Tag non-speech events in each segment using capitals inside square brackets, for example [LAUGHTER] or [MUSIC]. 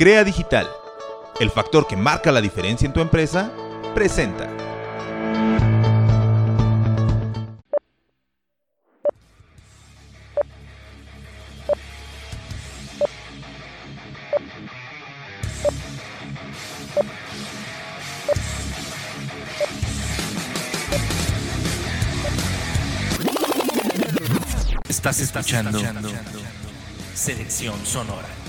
Crea Digital, el factor que marca la diferencia en tu empresa, presenta. Estás escuchando Selección Sonora.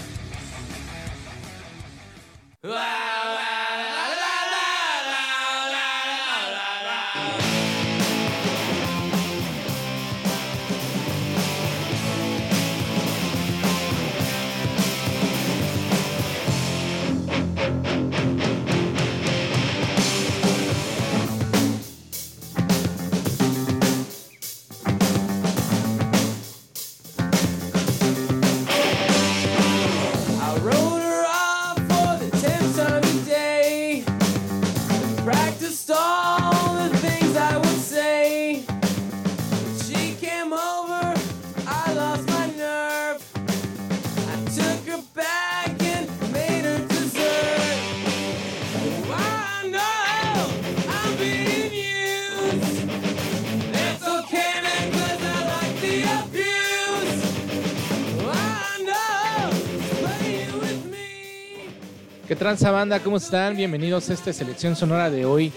Tranza banda? ¿Cómo están? Bienvenidos a esta selección sonora de hoy,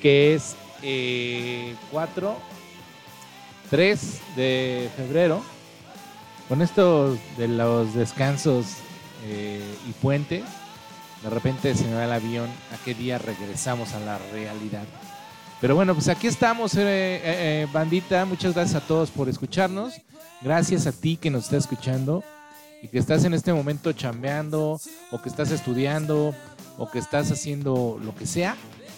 que es eh, 4, 3 de febrero. Con esto de los descansos eh, y puentes, de repente se me va el avión a qué día regresamos a la realidad. Pero bueno, pues aquí estamos, eh, eh, bandita. Muchas gracias a todos por escucharnos. Gracias a ti que nos está escuchando y que estás en este momento chambeando o que estás estudiando o que estás haciendo lo que sea.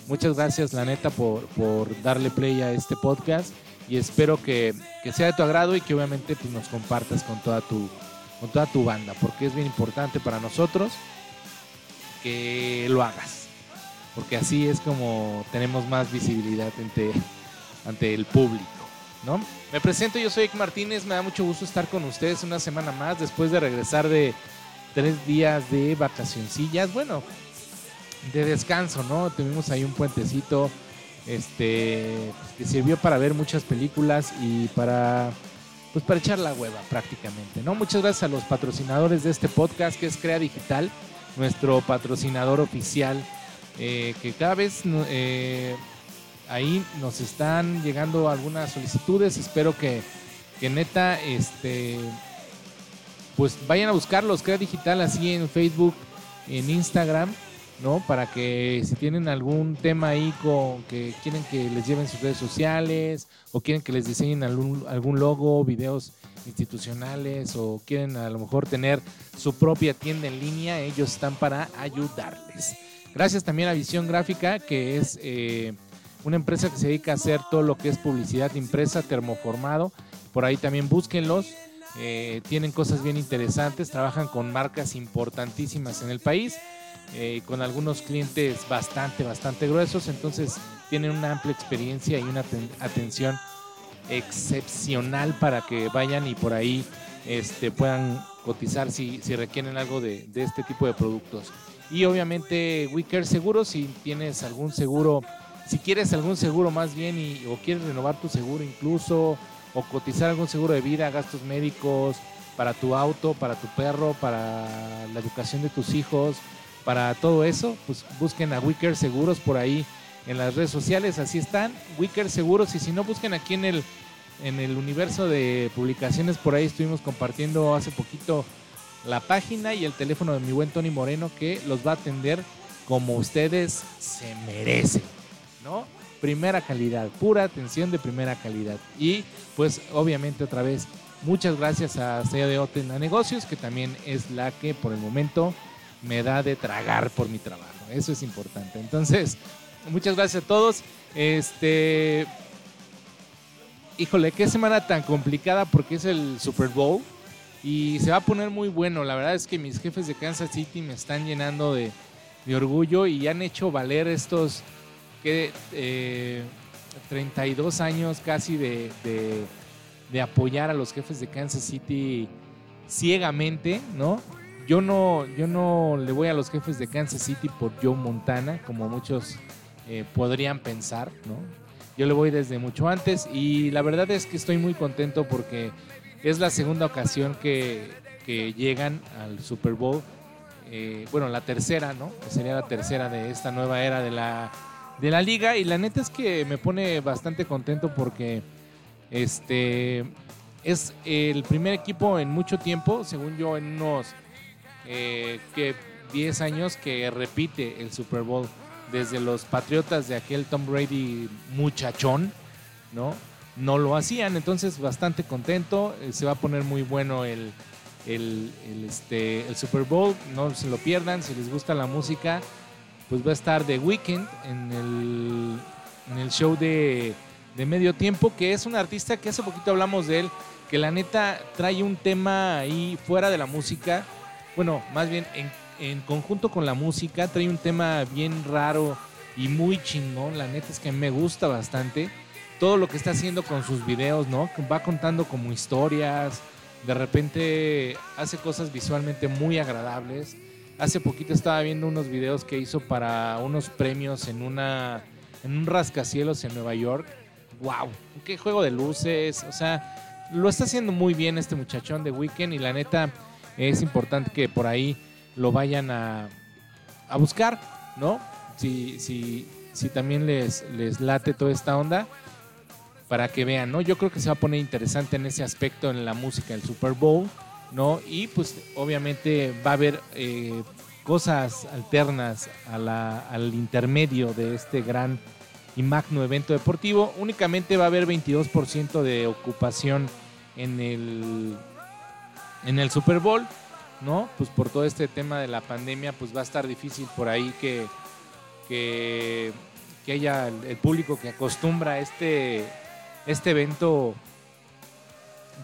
Muchas gracias, la neta, por, por darle play a este podcast y espero que, que sea de tu agrado y que obviamente pues, nos compartas con toda, tu, con toda tu banda, porque es bien importante para nosotros que lo hagas, porque así es como tenemos más visibilidad ante, ante el público. ¿No? Me presento, yo soy Ek Martínez, me da mucho gusto estar con ustedes una semana más después de regresar de tres días de vacacioncillas, bueno, de descanso, ¿no? Tuvimos ahí un puentecito este que sirvió para ver muchas películas y para pues para echar la hueva prácticamente, ¿no? Muchas gracias a los patrocinadores de este podcast que es Crea Digital, nuestro patrocinador oficial, eh, que cada vez eh, ahí nos están llegando algunas solicitudes. Espero que, que neta, este, pues vayan a buscarlos, Crea Digital, así en Facebook, en Instagram, ¿no? Para que si tienen algún tema ahí con que quieren que les lleven sus redes sociales o quieren que les diseñen algún, algún logo, videos institucionales o quieren a lo mejor tener su propia tienda en línea, ellos están para ayudarles. Gracias también a Visión Gráfica, que es eh, una empresa que se dedica a hacer todo lo que es publicidad impresa, termoformado. Por ahí también búsquenlos. eh, tienen cosas bien interesantes, trabajan con marcas importantísimas en el país, eh, con algunos clientes bastante, bastante gruesos. Entonces tienen una amplia experiencia y una aten- atención excepcional para que vayan y por ahí este, puedan cotizar si, requieren algo de, de este tipo de productos. Y obviamente Wicker Seguro, si tienes algún seguro, si quieres algún seguro más bien y, o quieres renovar tu seguro incluso, o cotizar algún seguro de vida, gastos médicos, para tu auto, para tu perro, para la educación de tus hijos, para todo eso, pues busquen a Wicker Seguros por ahí en las redes sociales, así están, Wicker Seguros, y si no, busquen aquí en el, en el universo de publicaciones, por ahí estuvimos compartiendo hace poquito la página y el teléfono de mi buen Tony Moreno que los va a atender como ustedes se merecen, Primera calidad, pura atención de primera calidad. Y pues obviamente otra vez, muchas gracias a de Otena Negocios, que también es la que por el momento me da de tragar por mi trabajo. Eso es importante. Entonces, muchas gracias a todos. Este, híjole, qué semana tan complicada porque es el Super Bowl y se va a poner muy bueno. La verdad es que mis jefes de Kansas City me están llenando de, de orgullo y han hecho valer estos que eh, 32 años casi de, de, de apoyar a los jefes de Kansas City ciegamente, ¿no? yo no, yo no le voy a los jefes de Kansas City por Joe Montana, como muchos eh, podrían pensar, ¿no? Yo le voy desde mucho antes y la verdad es que estoy muy contento porque es la segunda ocasión que, que llegan al Super Bowl. Eh, bueno, la tercera, ¿no? Sería la tercera de esta nueva era de la, de la liga y la neta es que me pone bastante contento porque este es el primer equipo en mucho tiempo, según yo, en unos eh, que 10 años que repite el Super Bowl desde los Patriotas de aquel Tom Brady muchachón, ¿no? No lo hacían, entonces bastante contento. eh, Se va a poner muy bueno el, el, este, el Super Bowl, no se lo pierdan. Si les gusta la música, pues va a estar The Weeknd en el, en el show de, de medio tiempo, que es un artista que hace poquito hablamos de él, que la neta trae un tema ahí fuera de la música, bueno, más bien en, en conjunto con la música, trae un tema bien raro y muy chingón, la neta es que me gusta bastante todo lo que está haciendo con sus videos, ¿no? Va contando como historias, de repente hace cosas visualmente muy agradables. Hace poquito estaba viendo unos videos que hizo para unos premios en una en un rascacielos en Nueva York. Wow, qué juego de luces, o sea, lo está haciendo muy bien este muchachón de Weekend y la neta es importante que por ahí lo vayan a, a buscar, ¿no? Si, si, si también les, les late toda esta onda, para que vean, ¿no? Yo creo que se va a poner interesante en ese aspecto en la música del Super Bowl, ¿no? Y pues obviamente va a haber eh, cosas alternas al intermedio de este gran y magno evento deportivo. Únicamente va a haber 22% de ocupación en el, en el Super Bowl, ¿no? Pues por todo este tema de la pandemia, pues va a estar difícil por ahí que, que, que haya el, el público que acostumbra a este, este evento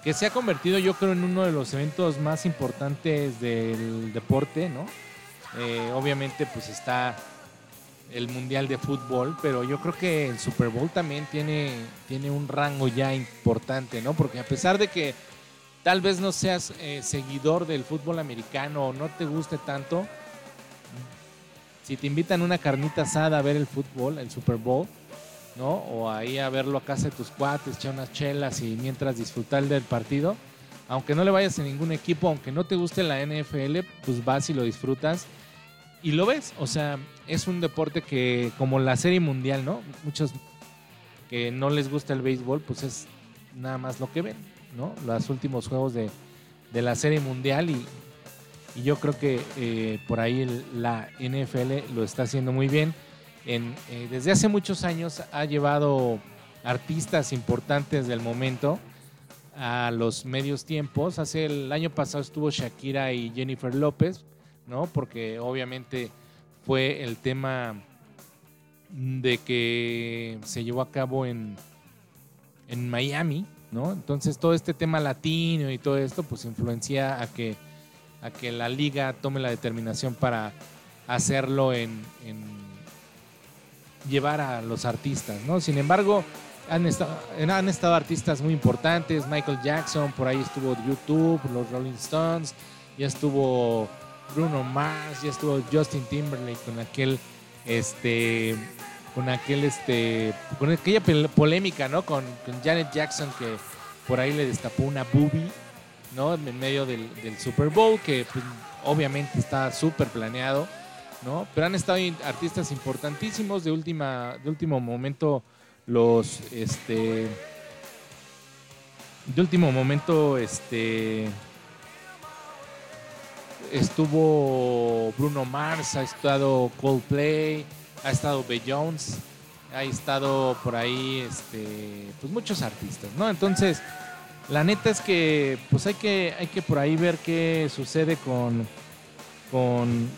que se ha convertido yo creo en uno de los eventos más importantes del deporte, ¿no? Eh, obviamente pues está el Mundial de Fútbol, pero yo creo que el Super Bowl también tiene, tiene un rango ya importante, ¿no? Porque a pesar de que tal vez no seas eh, seguidor del fútbol americano o no te guste tanto, si te invitan una carnita asada a ver el fútbol, el Super Bowl, ¿no? O ahí a verlo a casa de tus cuates, echar unas chelas y mientras disfrutar del partido, aunque no le vayas a ningún equipo, aunque no te guste la NFL, pues vas y lo disfrutas y lo ves. O sea, es un deporte que, como la serie mundial, ¿no? Muchos que no les gusta el béisbol, pues es nada más lo que ven, ¿no? Los últimos juegos de, de la serie mundial y, yo creo que eh, por ahí la NFL lo está haciendo muy bien. Eh, desde hace muchos años ha llevado artistas importantes del momento a los medios tiempos. Hace el año pasado estuvo Shakira y Jennifer López, ¿no? Porque obviamente fue el tema de que se llevó a cabo en, en Miami, ¿no? Entonces todo este tema latino y todo esto pues influencia a que, a que la liga tome la determinación para hacerlo en, en llevar a los artistas, ¿no? Sin embargo, han estado, artistas muy importantes, Michael Jackson, por ahí estuvo YouTube, los Rolling Stones, ya estuvo Bruno Mars, ya estuvo Justin Timberlake con aquel, este, con aquel, este, con aquella polémica, ¿no? Con, Janet Jackson que por ahí le destapó una boobie, ¿no? En medio del, del Super Bowl, que pues, obviamente está súper planeado, ¿no? Pero han estado artistas importantísimos de última, de último momento, los, este, de último momento, este, estuvo Bruno Mars, ha estado Coldplay, ha estado Beyoncé, ha estado por ahí, este, pues muchos artistas, ¿no? Entonces, la neta es que, pues hay que, hay que por ahí ver qué sucede con, con,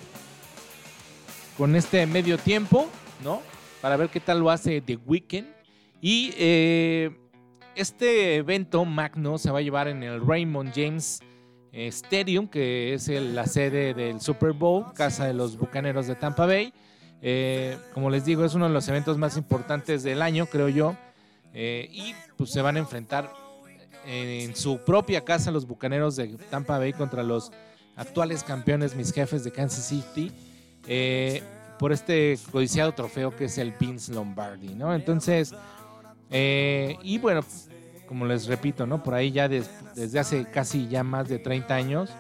con este medio tiempo, ¿no? Para ver qué tal lo hace The Weeknd. Y eh, este evento magno se va a llevar en el Raymond James eh, Stadium, que es la sede del Super Bowl, casa de los Bucaneros de Tampa Bay. Eh, como les digo, es uno de los eventos más importantes del año, creo yo. Y pues se van a enfrentar en su propia casa los Bucaneros de Tampa Bay contra los actuales campeones, mis jefes de Kansas City, eh, por este codiciado trofeo que es el Vince Lombardi, ¿no? Entonces, eh, y bueno, como les repito, ¿no? Por ahí ya des- desde hace casi ya más de 30 años,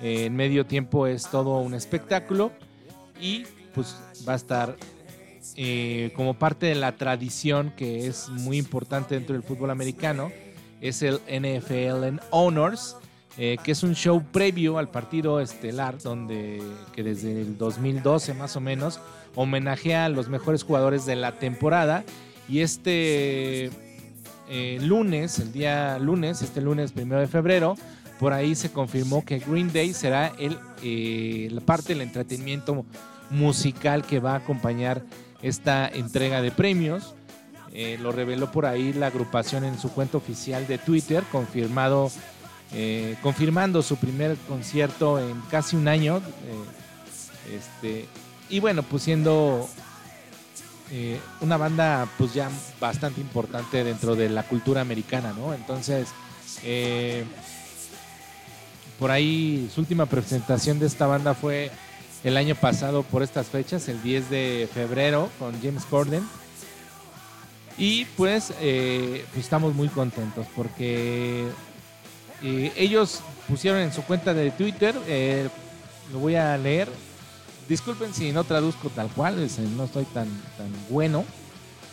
eh, en medio tiempo es todo un espectáculo y pues va a estar como parte de la tradición que es muy importante dentro del fútbol americano, es el NFL en Honors, eh, que es un show previo al partido estelar, donde que desde el 2012 más o menos homenajea a los mejores jugadores de la temporada. Y este eh, lunes, el día lunes, este lunes primero de febrero, por ahí se confirmó que Green Day será el, eh, la parte del entretenimiento musical que va a acompañar esta entrega de premios. Lo reveló por ahí la agrupación en su cuenta oficial de Twitter, confirmado, eh, confirmando su primer concierto en casi un año. eh, este, y bueno, pues siendo eh, una banda pues ya bastante importante dentro de la cultura americana, ¿no? Entonces, por ahí su última presentación de esta banda fue el año pasado por estas fechas, el 10 de febrero, con James Corden. Y pues, pues estamos muy contentos porque eh, ellos pusieron en su cuenta de Twitter, eh, lo voy a leer. Disculpen si no traduzco tal cual, eh, no estoy tan, tan bueno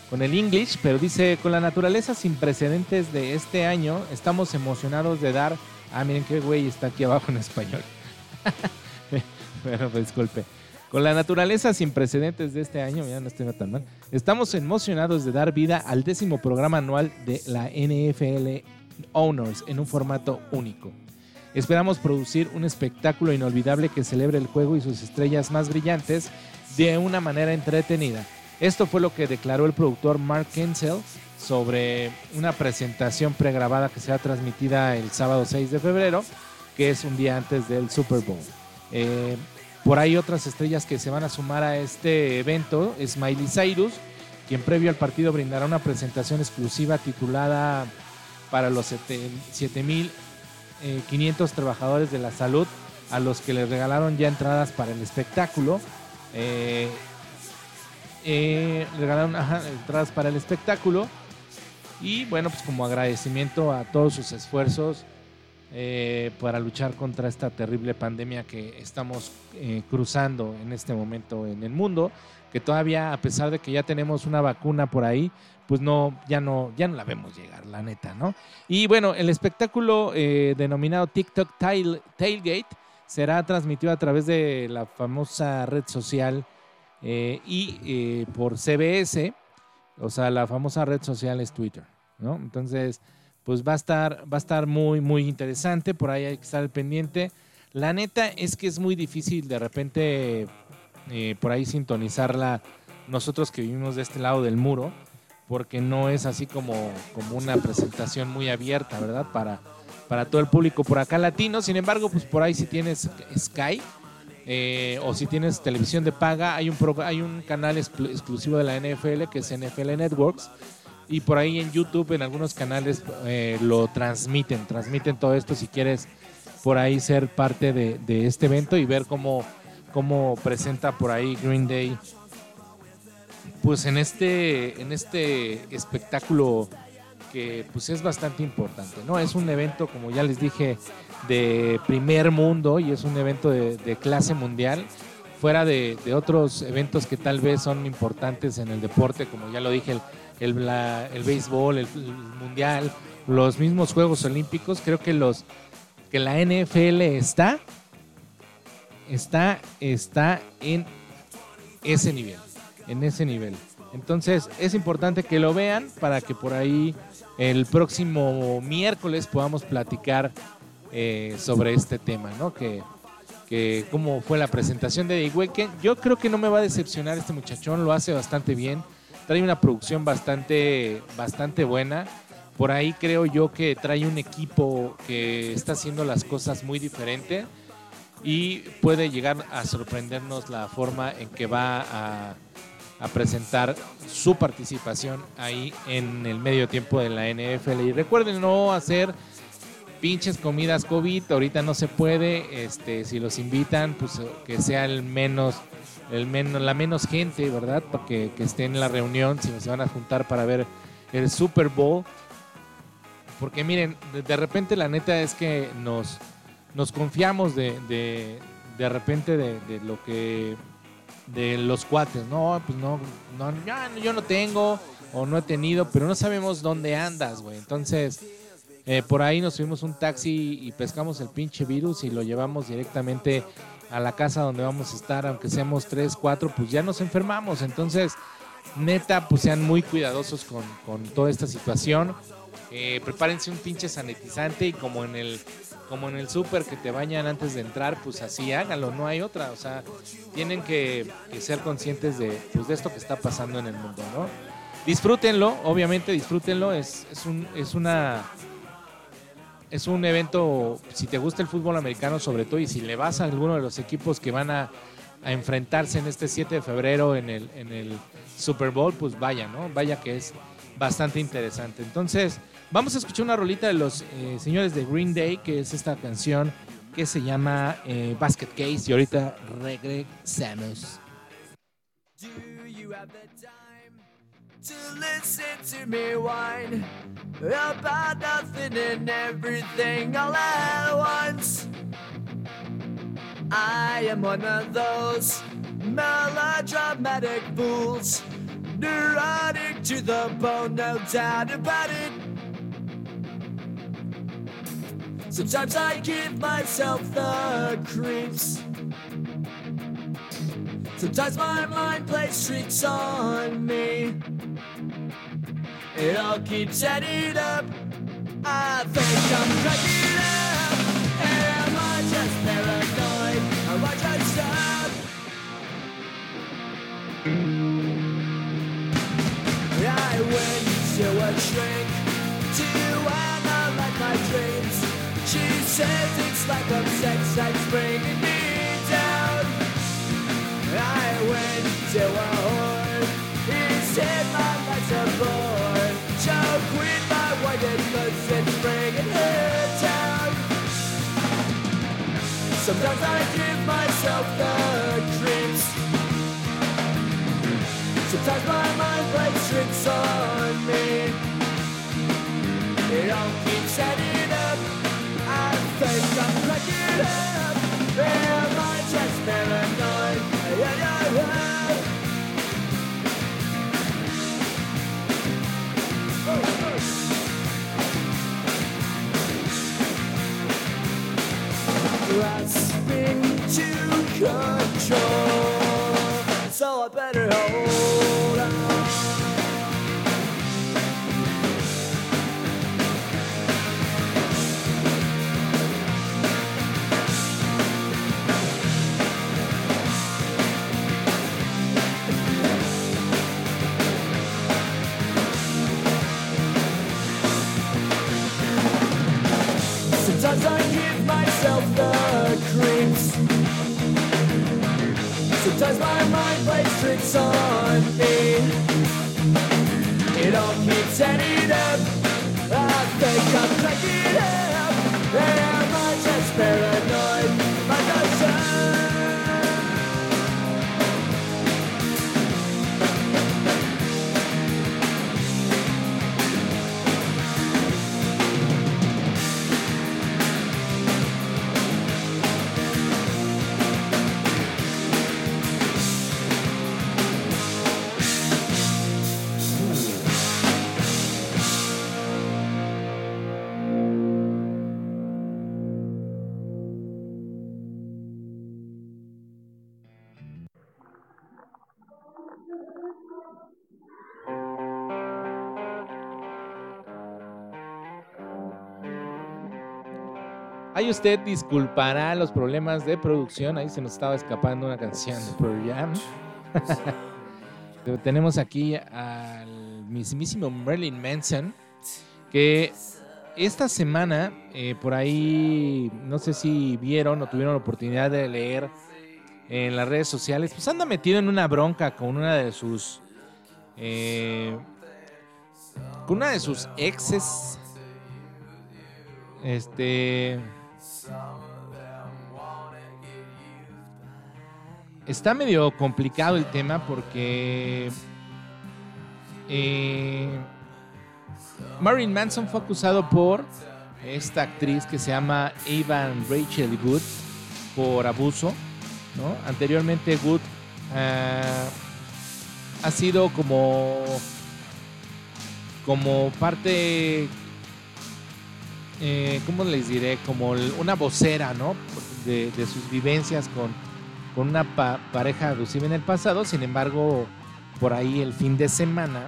con el English, pero dice, con la naturaleza sin precedentes de este año, estamos emocionados de dar... Ah, miren qué güey está aquí abajo en español. [LAUGHS] Bueno, pues, disculpe. Con la naturaleza sin precedentes de este año, ya no estoy tan mal, estamos emocionados de dar vida al décimo programa anual de la NFL Owners en un formato único. Esperamos producir un espectáculo inolvidable que celebre el juego y sus estrellas más brillantes de una manera entretenida. Esto fue lo que declaró el productor Mark Kensel sobre una presentación pregrabada que será transmitida el sábado 6 de febrero, que es un día antes del Super Bowl. Eh, por ahí otras estrellas que se van a sumar a este evento es Miley Cyrus, quien previo al partido brindará una presentación exclusiva titulada para los 7.500 trabajadores de la salud a los que les regalaron ya entradas para el espectáculo. Eh, eh, regalaron entradas para el espectáculo y bueno, pues como agradecimiento a todos sus esfuerzos eh, para luchar contra esta terrible pandemia que estamos eh, cruzando en este momento en el mundo, que todavía a pesar de que ya tenemos una vacuna por ahí, pues no, ya no, ya no la vemos llegar, la neta, ¿no? Y bueno, el espectáculo eh, denominado TikTok Tail- Tailgate será transmitido a través de la famosa red social eh, y eh, por CBS, o sea, la famosa red social es Twitter, ¿no? Entonces, pues va a estar, va a estar muy, muy interesante. Por ahí hay que estar pendiente. La neta es que es muy difícil de repente por ahí sintonizarla nosotros que vivimos de este lado del muro, porque no es así como, como una presentación muy abierta, ¿verdad? Para, para todo el público por acá latino. Sin embargo, pues por ahí si tienes Sky eh, o si tienes televisión de paga, hay un, hay un canal exclu- exclusivo de la NFL que es NFL Networks y por ahí en YouTube en algunos canales eh, lo transmiten, transmiten todo esto si quieres por ahí ser parte de, de este evento y ver cómo, cómo presenta por ahí Green Day pues en este en este espectáculo que pues es bastante importante, ¿no? Es un evento, como ya les dije, de primer mundo y es un evento de, clase mundial, fuera de, otros eventos que tal vez son importantes en el deporte, como ya lo dije, el, el béisbol, el, el mundial, los mismos Juegos Olímpicos, creo que los que la NFL está, está, está en ese nivel, en ese nivel. Entonces es importante que lo vean para que por ahí el próximo miércoles podamos platicar eh, sobre este tema, ¿no? Que, que cómo fue la presentación de The Weeknd. Yo creo que no me va a decepcionar este muchachón, lo hace bastante bien. Trae una producción bastante, bastante buena. Por ahí creo yo que trae un equipo que está haciendo las cosas muy diferente y puede llegar a sorprendernos la forma en que va a, a presentar su participación ahí en el medio tiempo de la NFL. Y recuerden no hacer pinches comidas COVID, ahorita no se puede, este, si los invitan, pues eh, que sea el menos, el menos, la menos gente, ¿verdad? Para que, que esté en la reunión, si se van a juntar para ver el Super Bowl. Porque miren, de, repente la neta es que nos, nos confiamos de, de, de repente de lo que de los cuates, no, pues no, no, yo no tengo o no he tenido, pero no sabemos dónde andas, güey. Entonces, eh, por ahí nos subimos un taxi y pescamos el pinche virus y lo llevamos directamente a la casa donde vamos a estar, aunque seamos tres, cuatro, pues ya nos enfermamos. Entonces, neta, pues sean muy cuidadosos con, con toda esta situación. Eh, prepárense un pinche sanitizante y como en el como en el súper que te bañan antes de entrar, pues así háganlo, no hay otra. O sea, tienen que, que ser conscientes de, pues, de esto que está pasando en el mundo, ¿no? Disfrútenlo, obviamente disfrútenlo, es, es, un, es una... Es un evento, si te gusta el fútbol americano sobre todo, y si le vas a alguno de los equipos que van a, a enfrentarse en este 7 de febrero en el, en el Super Bowl, pues vaya, ¿no? Vaya que es bastante interesante. Entonces, vamos a escuchar una rolita de los eh, señores de Green Day, que es esta canción que se llama eh, Basket Case, y ahorita regresamos. Do you have the time to listen to me whine about nothing and everything all at once? I am one of those melodramatic fools, neurotic to the bone, no doubt about it. Sometimes I give myself the creeps. Sometimes my mind plays tricks on me. It all keeps adding up. I think I'm cracking up. Am I just paranoid? Am I just up? I went to a shrink to analyze my dreams. She says it's like a sex that's bringing me down. I went to a whore. He said my life's a bore. So quit my white and it's bringing her down. Sometimes I give myself the creeps. Sometimes my mind plays tricks on Grasping to control, so I better hold myself the creeps. Sometimes my mind plays tricks on me. It all keeps adding up. I think I'm cracking Ahí usted disculpará los problemas de producción. Ahí se nos estaba escapando una canción [LAUGHS] Tenemos aquí al mismísimo Marilyn Manson, que esta semana, eh, por ahí, no sé si vieron o tuvieron la oportunidad de leer en las redes sociales, pues anda metido en una bronca con una de sus... eh, con una de sus exes Este. Está medio complicado el tema porque. Eh, Marilyn Manson fue acusado por esta actriz que se llama Evan Rachel Good por abuso. ¿no? Anteriormente, Good ah, ha sido como. como parte eh, ¿cómo les diré? Como una vocera, ¿no? De, sus vivencias con, con una pa- pareja abusiva en el pasado. Sin embargo, por ahí el fin de semana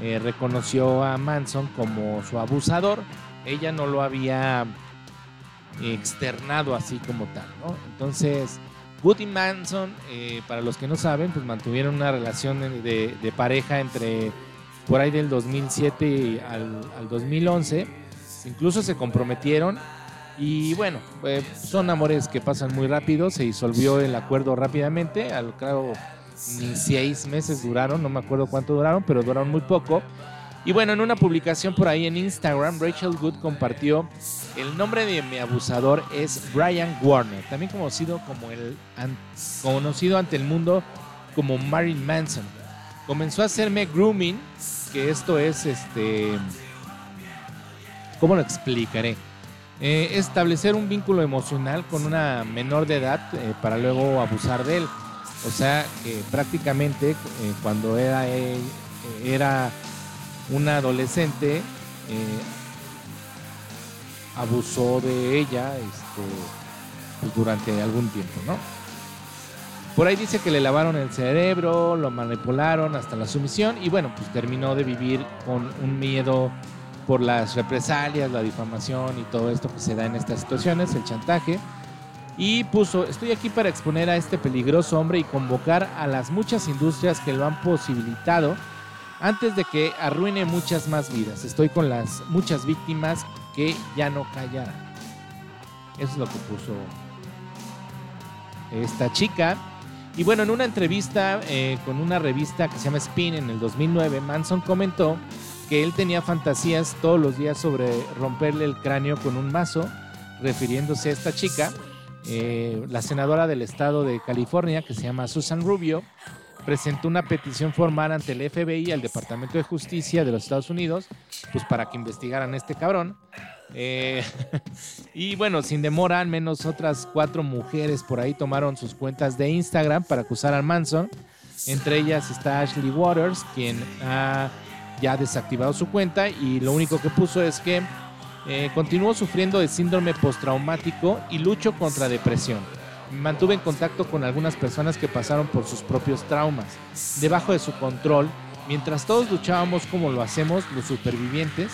eh, reconoció a Manson como su abusador. Ella no lo había externado así como tal, ¿no? Entonces, Wood y Manson, eh, para los que no saben, pues mantuvieron una relación de pareja entre por ahí del 2007 al, al 2011 incluso se comprometieron y bueno, eh, son amores que pasan muy rápido, se disolvió el acuerdo rápidamente, al cabo ni seis meses duraron, no me acuerdo cuánto duraron, pero duraron muy poco. Y bueno, en una publicación por ahí en Instagram, Rachel Good compartió el nombre de mi abusador es Brian Warner, también conocido como el conocido ante el mundo como Marilyn Manson. Comenzó a hacerme grooming, que esto es este ¿Cómo lo explicaré? Eh, establecer un vínculo emocional con una menor de edad eh, para luego abusar de él. O sea, que prácticamente eh, cuando era, era una adolescente, abusó de ella este, pues, durante algún tiempo, ¿no? Por ahí dice que le lavaron el cerebro, lo manipularon hasta la sumisión y bueno, pues terminó de vivir con un miedo por las represalias, la difamación y todo esto que se da en estas situaciones, el chantaje. Y puso, estoy aquí para exponer a este peligroso hombre y convocar a las muchas industrias que lo han posibilitado antes de que arruine muchas más vidas. Estoy con las muchas víctimas que ya no callarán. Eso es lo que puso esta chica. Y bueno, en una entrevista eh, con una revista que se llama Spin en el 2009, Manson comentó que él tenía fantasías todos los días sobre romperle el cráneo con un mazo, refiriéndose a esta chica, eh, la senadora del estado de California, que se llama Susan Rubio, presentó una petición formal ante el FBI al Departamento de Justicia de los Estados Unidos, pues para que investigaran a este cabrón. Eh, [LAUGHS] y bueno, sin demora, al menos otras cuatro mujeres por ahí tomaron sus cuentas de Instagram para acusar al Manson. Entre ellas está Ashley Waters, quien ha ya desactivado su cuenta y lo único que puso es que eh, continuó sufriendo de síndrome postraumático y lucho contra depresión. Mantuve en contacto con algunas personas que pasaron por sus propios traumas, debajo de su control, mientras todos luchábamos como lo hacemos los supervivientes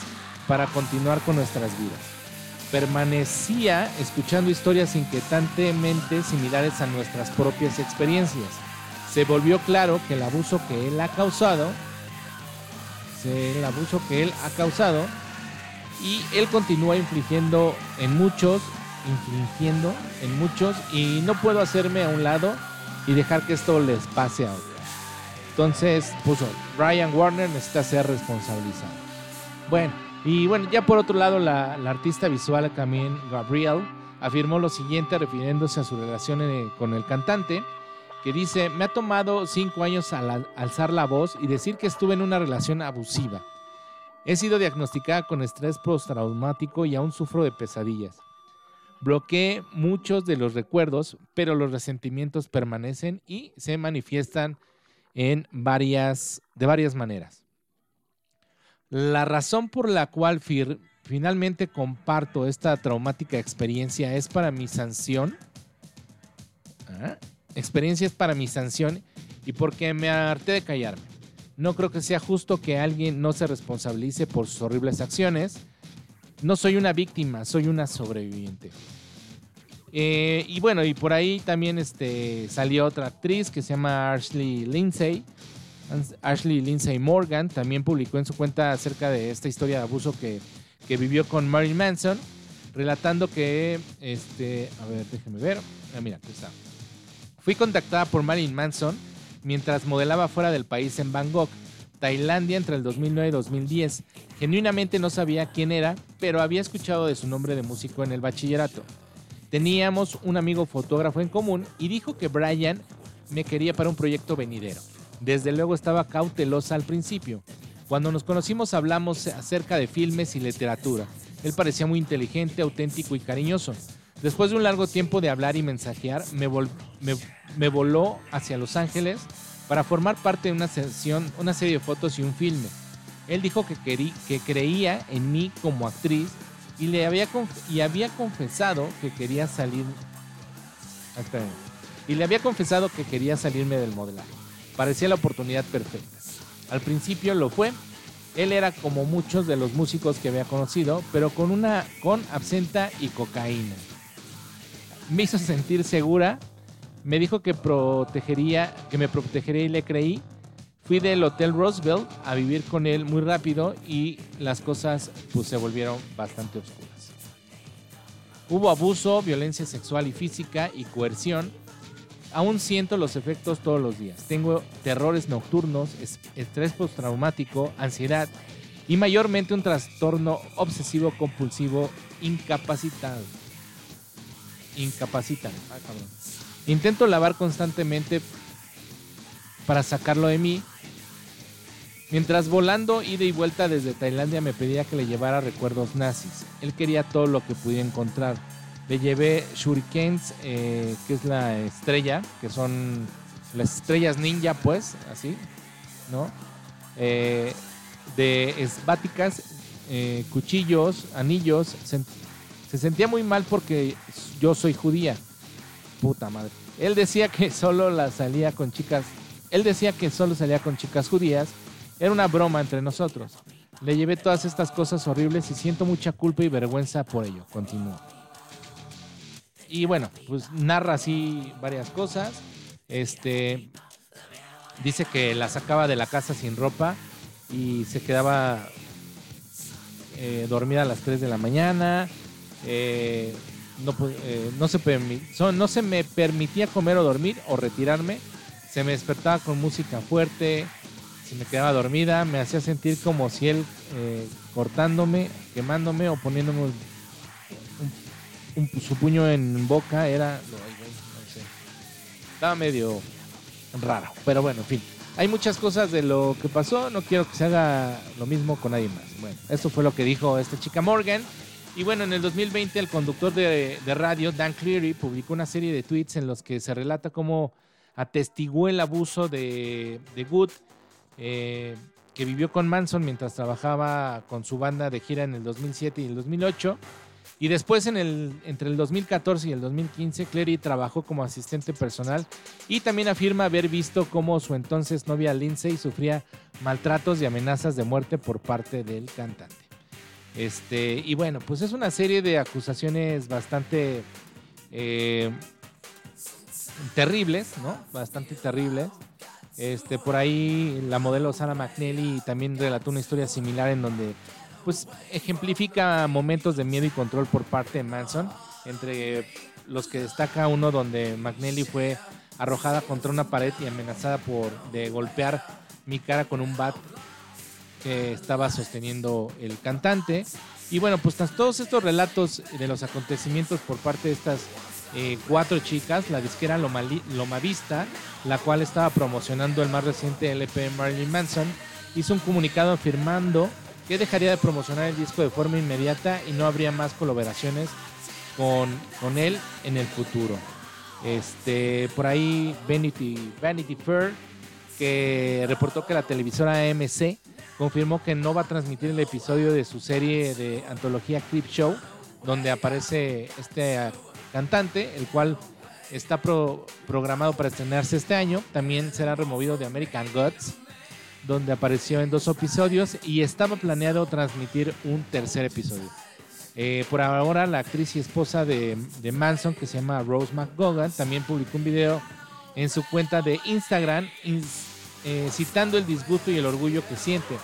para continuar con nuestras vidas. Permanecía escuchando historias inquietantemente similares a nuestras propias experiencias. Se volvió claro que el abuso que él ha causado el abuso que él ha causado y él continúa infligiendo en muchos, infligiendo en muchos y no puedo hacerme a un lado y dejar que esto les pase a otros. Entonces puso, Brian Warner necesita ser responsabilizado. Bueno, y bueno, ya por otro lado, la, la artista visual también, Gabrielle, afirmó lo siguiente refiriéndose a su relación eh, con el cantante que dice, me ha tomado cinco años al al- alzar la voz y decir que estuve en una relación abusiva. He sido diagnosticada con estrés postraumático y aún sufro de pesadillas. Bloqueé muchos de los recuerdos, pero los resentimientos permanecen y se manifiestan en varias, de varias maneras. La razón por la cual fir- finalmente comparto esta traumática experiencia es para mi sanción. ¿Ah? Experiencia es para mi sanción y porque me harté de callarme. No creo que sea justo que alguien no se responsabilice por sus horribles acciones. No soy una víctima, soy una sobreviviente. Eh, y bueno, y por ahí también este, salió otra actriz que se llama Ashley Lindsay. Ashley Lindsay Morgan también publicó en su cuenta acerca de esta historia de abuso que, que vivió con Marilyn Manson, relatando que, este, a ver, déjenme ver. Ah, mira, aquí está. Fui contactada por Marilyn Manson mientras modelaba fuera del país en Bangkok. Tailandia entre el 2009 y 2010. Genuinamente no sabía quién era, pero había escuchado de su nombre de músico en el bachillerato. Teníamos un amigo fotógrafo en común y dijo que Brian me quería para un proyecto venidero. Desde luego estaba cautelosa al principio. Cuando nos conocimos hablamos acerca de filmes y literatura. Él parecía muy inteligente, auténtico y cariñoso. Después de un largo tiempo de hablar y mensajear, me, vol- me- me voló hacia Los Ángeles para formar parte de una sesión, una serie de fotos y un filme. Él dijo que, que creía en mí como actriz y le había, y había confesado que quería salir. Y le había confesado que quería salirme del modelaje. Parecía la oportunidad perfecta. Al principio lo fue. Él era como muchos de los músicos que había conocido, pero con una con absenta y cocaína. Me hizo sentir segura. Me dijo que protegería, que me protegería y le creí. Fui del Hotel Roosevelt a vivir con él muy rápido y las cosas pues se volvieron bastante oscuras. Hubo abuso, violencia sexual y física y coerción. Aún siento los efectos todos los días. Tengo terrores nocturnos, es- estrés postraumático, ansiedad y mayormente un trastorno obsesivo compulsivo incapacitado. Incapacitado. Cabrón. Intento lavar constantemente para sacarlo de mí. Mientras volando ida y vuelta desde Tailandia me pedía que le llevara recuerdos nazis. Él quería todo lo que pudiera encontrar. Le llevé shurikens, eh, que es la estrella, que son las estrellas ninja, pues, así, ¿no? Eh, de esváticas, eh, cuchillos, anillos. Se, se sentía muy mal porque yo soy judía. Puta madre. Él decía que solo la salía con chicas. Él decía que solo salía con chicas judías. Era una broma entre nosotros. Le llevé todas estas cosas horribles y siento mucha culpa y vergüenza por ello. Continúa. Y bueno, pues narra así varias cosas. Este dice que la sacaba de la casa sin ropa y se quedaba eh, dormida a las 3 de la mañana. Eh, no, eh, no, se me permitía comer o dormir o retirarme. Se me despertaba con música fuerte. Se me quedaba dormida. Me hacía sentir como si él eh, cortándome, quemándome o poniéndome un- su puño en boca. Era. no sé. Estaba medio raro. Pero bueno, en fin. Hay muchas cosas de lo que pasó. No quiero que se haga lo mismo con nadie más. Bueno, esto fue lo que dijo esta chica Morgan. Y bueno, en el 2020 el conductor de, radio, Dan Cleary, publicó una serie de tweets en los que se relata cómo atestiguó el abuso de, de Good, eh, que vivió con Manson mientras trabajaba con su banda de gira en el 2007 y el 2008. Y después, en el, entre el 2014 y el 2015, Cleary trabajó como asistente personal y también afirma haber visto cómo su entonces novia Lindsay sufría maltratos y amenazas de muerte por parte del cantante. Este, y bueno, pues es una serie de acusaciones bastante eh, terribles, ¿no? Bastante terribles. Este, por ahí la modelo Sarah McNally también relató una historia similar en donde pues ejemplifica momentos de miedo y control por parte de Manson, entre los que destaca uno donde McNally fue arrojada contra una pared y amenazada por de golpear mi cara con un bat que estaba sosteniendo el cantante. Y bueno, pues todos estos relatos de los acontecimientos por parte de estas eh, cuatro chicas, la disquera Loma, Loma Vista, la cual estaba promocionando el más reciente LP Marilyn Manson, hizo un comunicado afirmando que dejaría de promocionar el disco de forma inmediata y no habría más colaboraciones con, con él en el futuro. Este, por ahí Vanity, Vanity Fair, que reportó que la televisora AMC confirmó que no va a transmitir el episodio de su serie de antología Clip Show, donde aparece este cantante, el cual está pro- programado para estrenarse este año. También será removido de American Gods, donde apareció en dos episodios y estaba planeado transmitir un tercer episodio. Eh, por ahora, la actriz y esposa de, de Manson, que se llama Rose McGogan, también publicó un video en su cuenta de Instagram ins- eh, citando el disgusto y el orgullo que siente,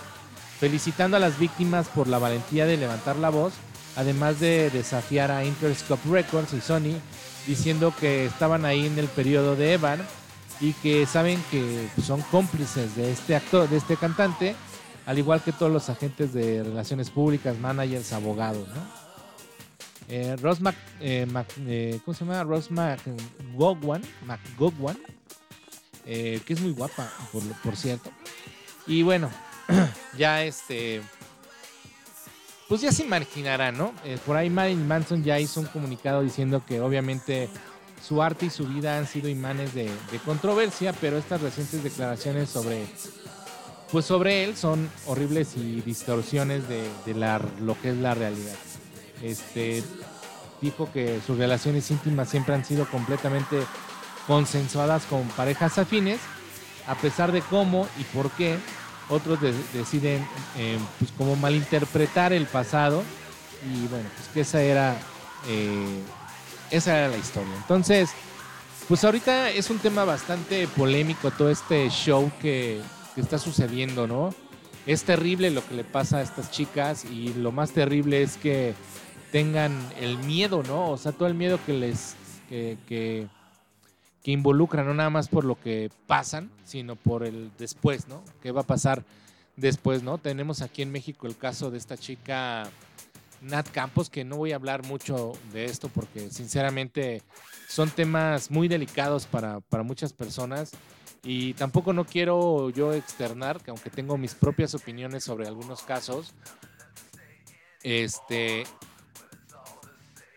felicitando a las víctimas por la valentía de levantar la voz, además de desafiar a Interscope Records y Sony, diciendo que estaban ahí en el periodo de Evan y que saben que son cómplices de este actor, de este cantante, al igual que todos los agentes de relaciones públicas, managers, abogados, ¿no? Eh, Ross Mac, eh, Mac- eh, ¿cómo se llama? Ross McGowan, McGowan, eh, que es muy guapa, por, por cierto. Y bueno, [CLEARS THROAT] ya este, pues ya se imaginará, ¿no? Eh, por ahí Marilyn Manson ya hizo un comunicado diciendo que obviamente su arte y su vida han sido imanes de, controversia, pero estas recientes declaraciones sobre, pues sobre él son horribles y distorsiones de, lo que es la realidad. Este dijo que sus relaciones íntimas siempre han sido completamente consensuadas con parejas afines, a pesar de cómo y por qué otros de- deciden eh, pues como malinterpretar el pasado. Y bueno pues que esa era eh, esa era la historia. Entonces pues ahorita es un tema bastante polémico todo este show que, que está sucediendo no es terrible lo que le pasa a estas chicas y lo más terrible es que tengan el miedo no o sea todo el miedo que les que, que involucran, no nada más por lo que pasan, sino por el después, ¿no? ¿Qué va a pasar después, ¿no? Tenemos aquí en México el caso de esta chica Nat Campos, que no voy a hablar mucho de esto porque sinceramente son temas muy delicados para, para muchas personas y tampoco no quiero yo externar, que aunque tengo mis propias opiniones sobre algunos casos, este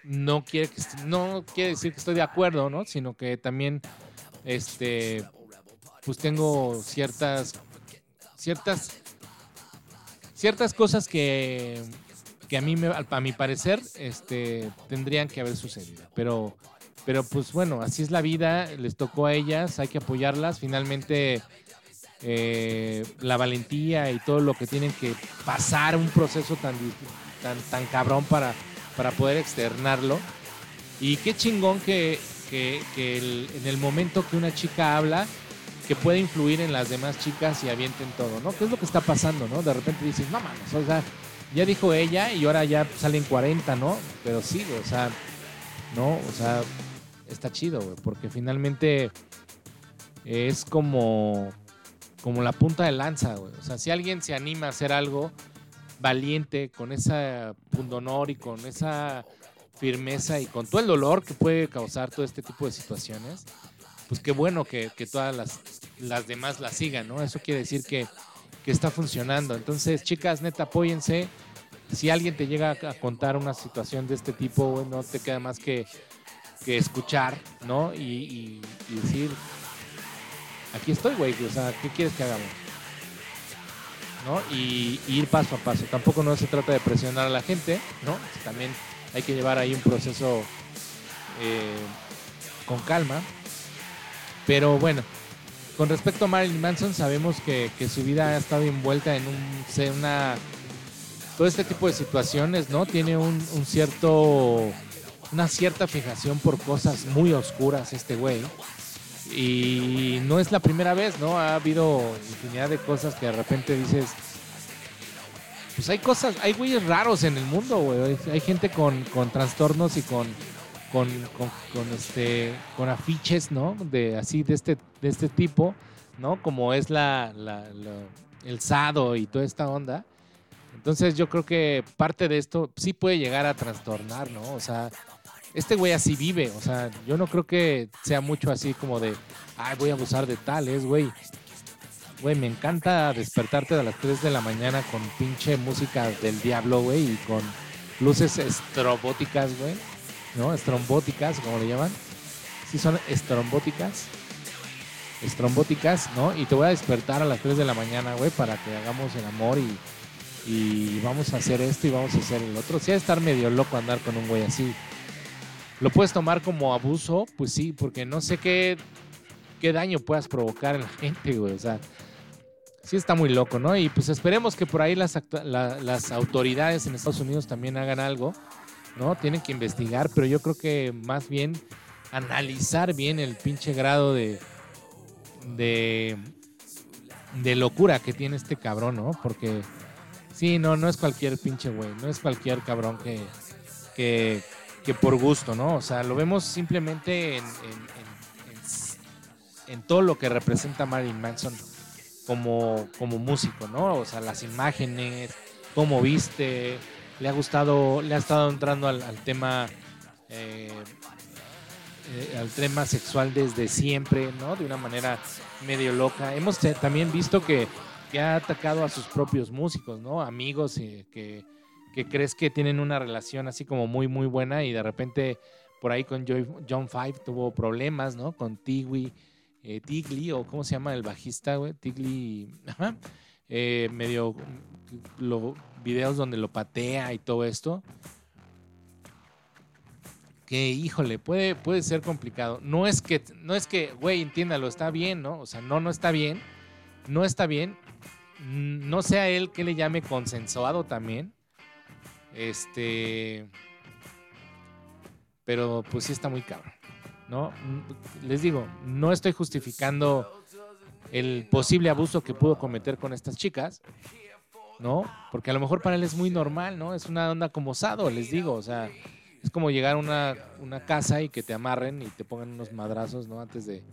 no quiere que no quiere decir que estoy de acuerdo, ¿no? Sino que también este pues tengo ciertas ciertas ciertas cosas que que a mí me, a mi parecer este tendrían que haber sucedido, pero pero pues bueno, así es la vida, les tocó a ellas, hay que apoyarlas, finalmente eh, la valentía y todo lo que tienen que pasar un proceso tan tan tan cabrón para para poder externarlo. Y qué chingón que, en el momento que una chica habla, que puede influir en las demás chicas y avienten todo, ¿no? ¿Qué es lo que está pasando, no? De repente dices, no mames, o sea, ya dijo ella y ahora ya salen 40, ¿no? Pero sí, o sea, no, o sea, está chido, güey, porque finalmente es como, como la punta de lanza, güey. O sea, si alguien se anima a hacer algo, valiente, con esa pundonor y con esa firmeza y con todo el dolor que puede causar todo este tipo de situaciones, pues qué bueno que, que todas las, las demás la sigan, ¿no? Eso quiere decir que, que está funcionando. Entonces, chicas, neta, apóyense. Si alguien te llega a contar una situación de este tipo, no te queda más que, que escuchar, ¿no? Y decir, aquí estoy, güey, o sea, ¿qué quieres que hagamos? ¿No? Y, ir paso a paso. Tampoco no se trata de presionar a la gente, ¿no? También hay que llevar ahí un proceso eh, con calma. Pero bueno, con respecto a Marilyn Manson, sabemos que, que su vida ha estado envuelta en un, una todo este tipo de situaciones, ¿no? Tiene un, un cierto una cierta fijación por cosas muy oscuras este güey. Y no es la primera vez, ¿no? Ha habido infinidad de cosas que de repente dices. Pues hay cosas, hay güeyes raros en el mundo, güey. Hay- gente con, con trastornos y con, con, este, con afiches, ¿no? De así, de este, de este tipo, ¿no? Como es la- el sado y toda esta onda. Entonces yo creo que parte de esto sí puede llegar a trastornar, ¿no? O sea, este güey así vive. O sea, yo no creo que sea mucho así como de, ay, voy a abusar de tales, güey. Güey, me encanta despertarte a las 3 de la mañana con pinche música del diablo, güey, y con luces estrobóticas, güey. ¿No? Estrombóticas, como le llaman. Sí, son estrombóticas. Estrombóticas, ¿no? Y te voy a despertar a las 3 de la mañana, güey, para que hagamos el amor y, y vamos a hacer esto y vamos a hacer el otro. Sí, de estar medio loco andar con un güey así. ¿Lo puedes tomar como abuso? Pues sí, porque no sé qué, qué daño puedas provocar en la [LAUGHS] gente, güey. O sea, sí está muy loco, ¿no? Y pues esperemos que por ahí las, las autoridades en Estados Unidos también hagan algo, ¿no? Tienen que investigar, pero yo creo que más bien analizar bien el pinche grado de, de, de locura que tiene este cabrón, ¿no? Porque sí, no, no es cualquier pinche güey, no es cualquier cabrón que, que, que por gusto, ¿no? O sea, lo vemos simplemente en, en- todo lo que representa Marilyn Manson como, como músico, ¿no? O sea, las imágenes, cómo viste, le ha gustado, le ha estado entrando al, tema, eh, eh, al tema sexual desde siempre, ¿no? De una manera medio loca. Hemos también visto que, que ha atacado a sus propios músicos, ¿no? Amigos eh, que, que crees que tienen una relación así como muy, muy buena y de repente por ahí con Joy- John Five tuvo problemas, ¿no? Con Tigui, eh, Tigli, o cómo se llama el bajista, güey, Tigli, [LAUGHS] ajá, eh, medio lo- videos donde lo patea y todo esto. Que, híjole, puede, puede ser complicado. No es que, no es que, güey, entiéndalo, está bien, ¿no? O sea, no, no está bien. No está bien. Mm, No sea él que le llame consensuado también. Este. Pero pues sí está muy cabrón. ¿No? Mm, Les digo, no estoy justificando el posible abuso que pudo cometer con estas chicas. ¿No? Porque a lo mejor para él es muy normal, ¿no? Es una onda como osado, les digo. O sea, es como llegar a una, una casa y que te amarren y te pongan unos madrazos, ¿no? Antes de,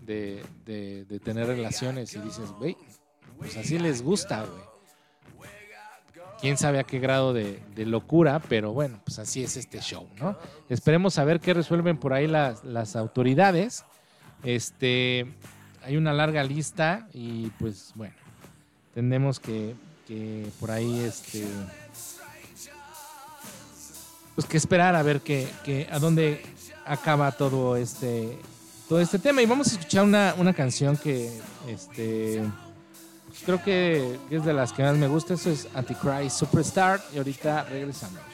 de, de- de tener relaciones y dices, güey, pues así les gusta, güey. Quién sabe a qué grado de, locura, pero bueno, pues así es este show, ¿no? Esperemos a ver qué resuelven por ahí las, autoridades. Este, hay una larga lista y pues bueno, tenemos que, que por ahí este pues que esperar a ver que, que- a dónde acaba todo este todo este tema y vamos a escuchar una, una canción que este creo que es de las que más me gusta eso es Antichrist Superstar y ahorita regresamos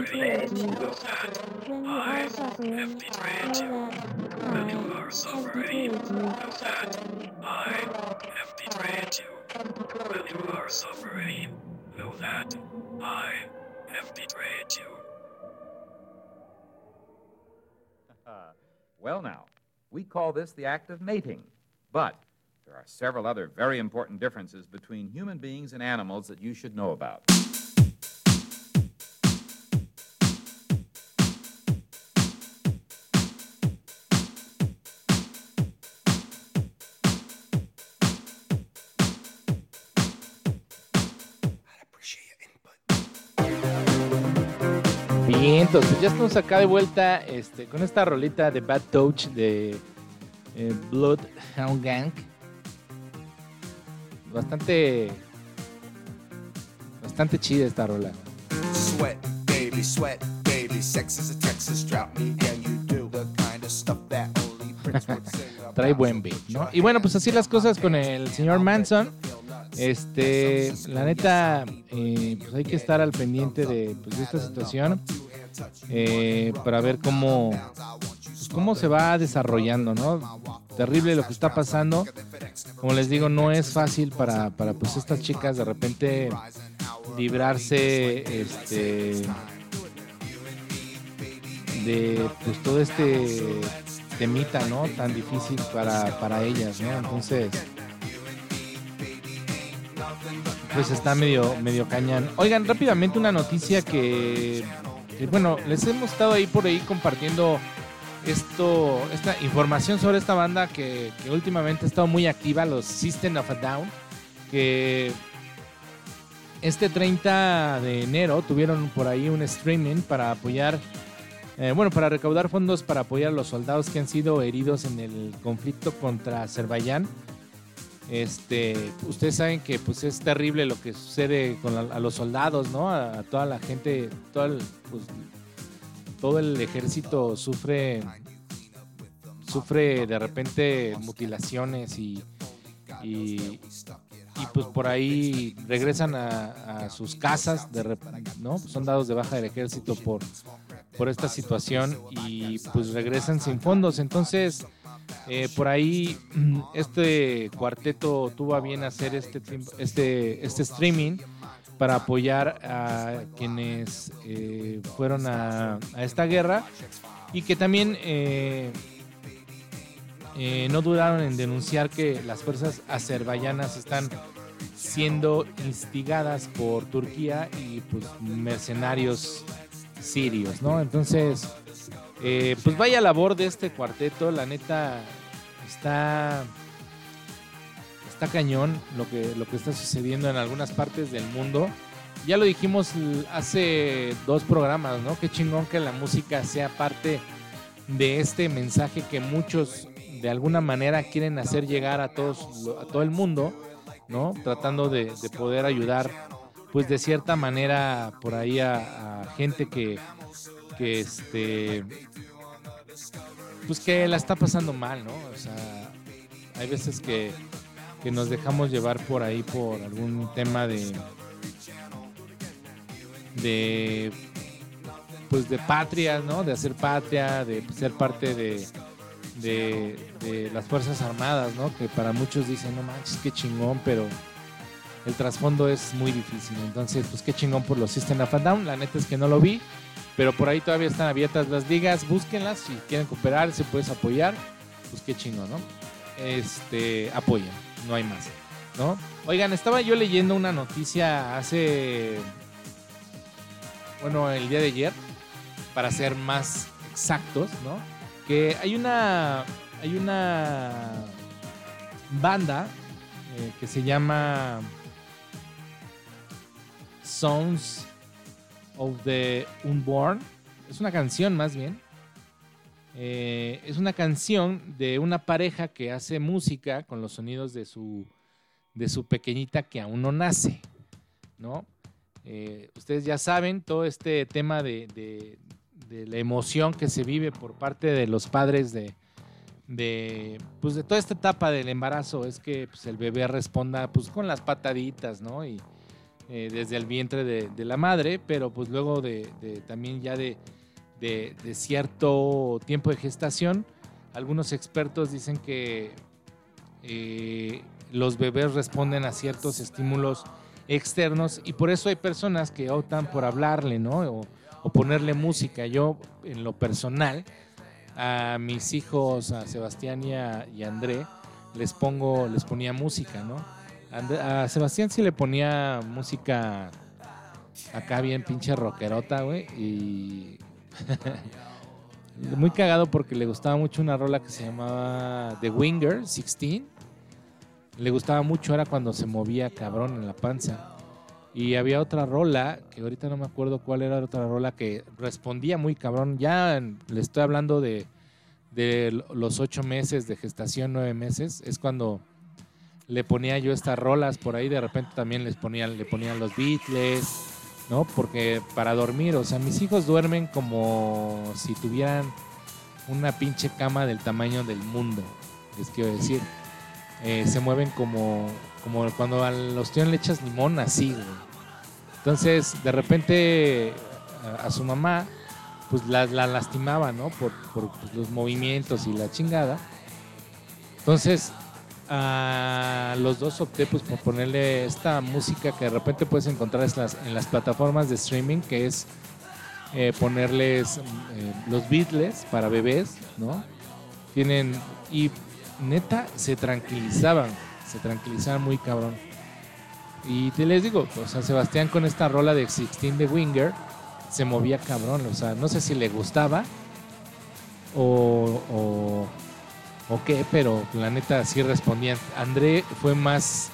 are suffering, I have betrayed you. When you are suffering, know that I have betrayed you. When you are suffering, know that I have betrayed you. Well, now, we call this the act of mating. But there are several other very important differences between human beings and animals that you should know about. Bien, entonces ya estamos acá de vuelta este, con esta rolita de Bad Touch de eh, Bloodhound Gang. Bastante. Bastante chida esta rola. Sweat, baby, sweat, baby. Sex is a Texas drought. Me and you do the kind of stuff that only Prince would sing [LAUGHS] about. Trae buen beat, ¿no? Y bueno, pues así las cosas con el señor Manson. Este, la neta, eh, pues hay que estar al pendiente de, pues, de esta situación eh, para ver cómo, cómo se va desarrollando, ¿no? Terrible lo que está pasando. Como les digo, no es fácil para, para pues estas chicas de repente librarse este de pues todo este temita, ¿no? Tan difícil para, para ellas, ¿no? Entonces, pues está medio, medio cañón. Oigan, rápidamente una noticia que, bueno, les hemos estado ahí por ahí compartiendo esto, esta información sobre esta banda que, que últimamente ha estado muy activa, los System of a Down, que este 30 de enero tuvieron por ahí un streaming para apoyar, eh, bueno, para recaudar fondos para apoyar a los soldados que han sido heridos en el conflicto contra Azerbaiyán. Este, ustedes saben que pues es terrible lo que sucede con la- a los soldados, ¿no? A, toda la gente, todo el, pues, todo el ejército sufre sufre de repente mutilaciones y, y, pues por ahí regresan a, sus casas, de rep- ¿no? Son dados de baja del ejército por, por esta situación y pues regresan sin fondos. Entonces, eh, por ahí [CLEARS THROAT] este cuarteto tuvo a bien hacer este, este, este streaming para apoyar a quienes eh, fueron a, esta guerra y que también eh, eh, no dudaron en denunciar que las fuerzas azerbaiyanas están siendo instigadas por Turquía y pues mercenarios sirios, ¿no? Entonces, eh, pues vaya labor de este cuarteto, la neta está está cañón lo que lo que está sucediendo en algunas partes del mundo. Ya lo dijimos hace dos programas, ¿no? Qué chingón que la música sea parte de este mensaje que muchos de alguna manera quieren hacer llegar a todos a todo el mundo, ¿no? Tratando de, de poder ayudar, pues de cierta manera por ahí a gente que, que este pues que la está pasando mal, ¿no? O sea, hay veces que, que nos dejamos llevar por ahí por algún tema de de pues de patria, ¿no? De hacer patria, de ser parte de, de, las Fuerzas Armadas, ¿no? Que para muchos dicen, no manches, qué chingón, pero el trasfondo es muy difícil. Entonces, pues qué chingón por los System of a Down. La neta es que no lo vi, pero por ahí todavía están abiertas las ligas. Búsquenlas si quieren cooperar, si puedes apoyar, pues qué chingón, ¿no? Este, apoyen, no hay más, ¿no? Oigan, estaba yo leyendo una noticia hace, bueno, el día de ayer, para ser más exactos, ¿no? Que hay una, hay una banda eh, que se llama Songs of the Unborn. Es una canción más bien. Eh, es una canción de una pareja que hace música con los sonidos de su, de su pequeñita que aún no nace, ¿no? Eh, ustedes ya saben todo este tema de, de- la emoción que se vive por parte de los padres de, de, pues de toda esta etapa del embarazo es que pues, el bebé responda pues con las pataditas, ¿no? Y eh, desde el vientre de, la madre, pero pues luego de, también ya de, cierto tiempo de gestación, algunos expertos dicen que eh, los bebés responden a ciertos estímulos externos y por eso hay personas que optan por hablarle, ¿no? O, ponerle música. Yo, en lo personal, a mis hijos, a Sebastián y a, y André, les pongo, les ponía música, ¿no? A Sebastián sí le ponía música acá bien pinche rockerota, güey, y [LAUGHS] muy cagado porque le gustaba mucho una rola que se llamaba The Winger 16. Le gustaba mucho, era cuando se movía cabrón en la panza. Y había otra rola, que ahorita no me acuerdo cuál era otra rola, que respondía muy cabrón. Ya le estoy hablando de, de los ocho meses de gestación, nueve meses. Es cuando le ponía yo estas rolas por ahí. De repente también les ponían, le ponían los Beatles, ¿no? Porque para dormir, o sea, mis hijos duermen como si tuvieran una pinche cama del tamaño del mundo, les quiero decir. Eh, se mueven como, como cuando los tíos le echas limón, así, güey. Entonces, de repente, a, a su mamá, pues la, la lastimaba, ¿no? Por, por, pues, los movimientos y la chingada. Entonces, a los dos opté pues por ponerle esta música que de repente puedes encontrar en las, plataformas de streaming, que es eh, ponerles eh, los Beatles para bebés, ¿no? Tienen, y neta, se tranquilizaban, se tranquilizaban muy cabrón. Y te les digo, o sea, Sebastián con esta rola de 16 de Winger se movía cabrón, o sea, no sé si le gustaba o, o, o qué, pero la neta sí respondían. André fue más,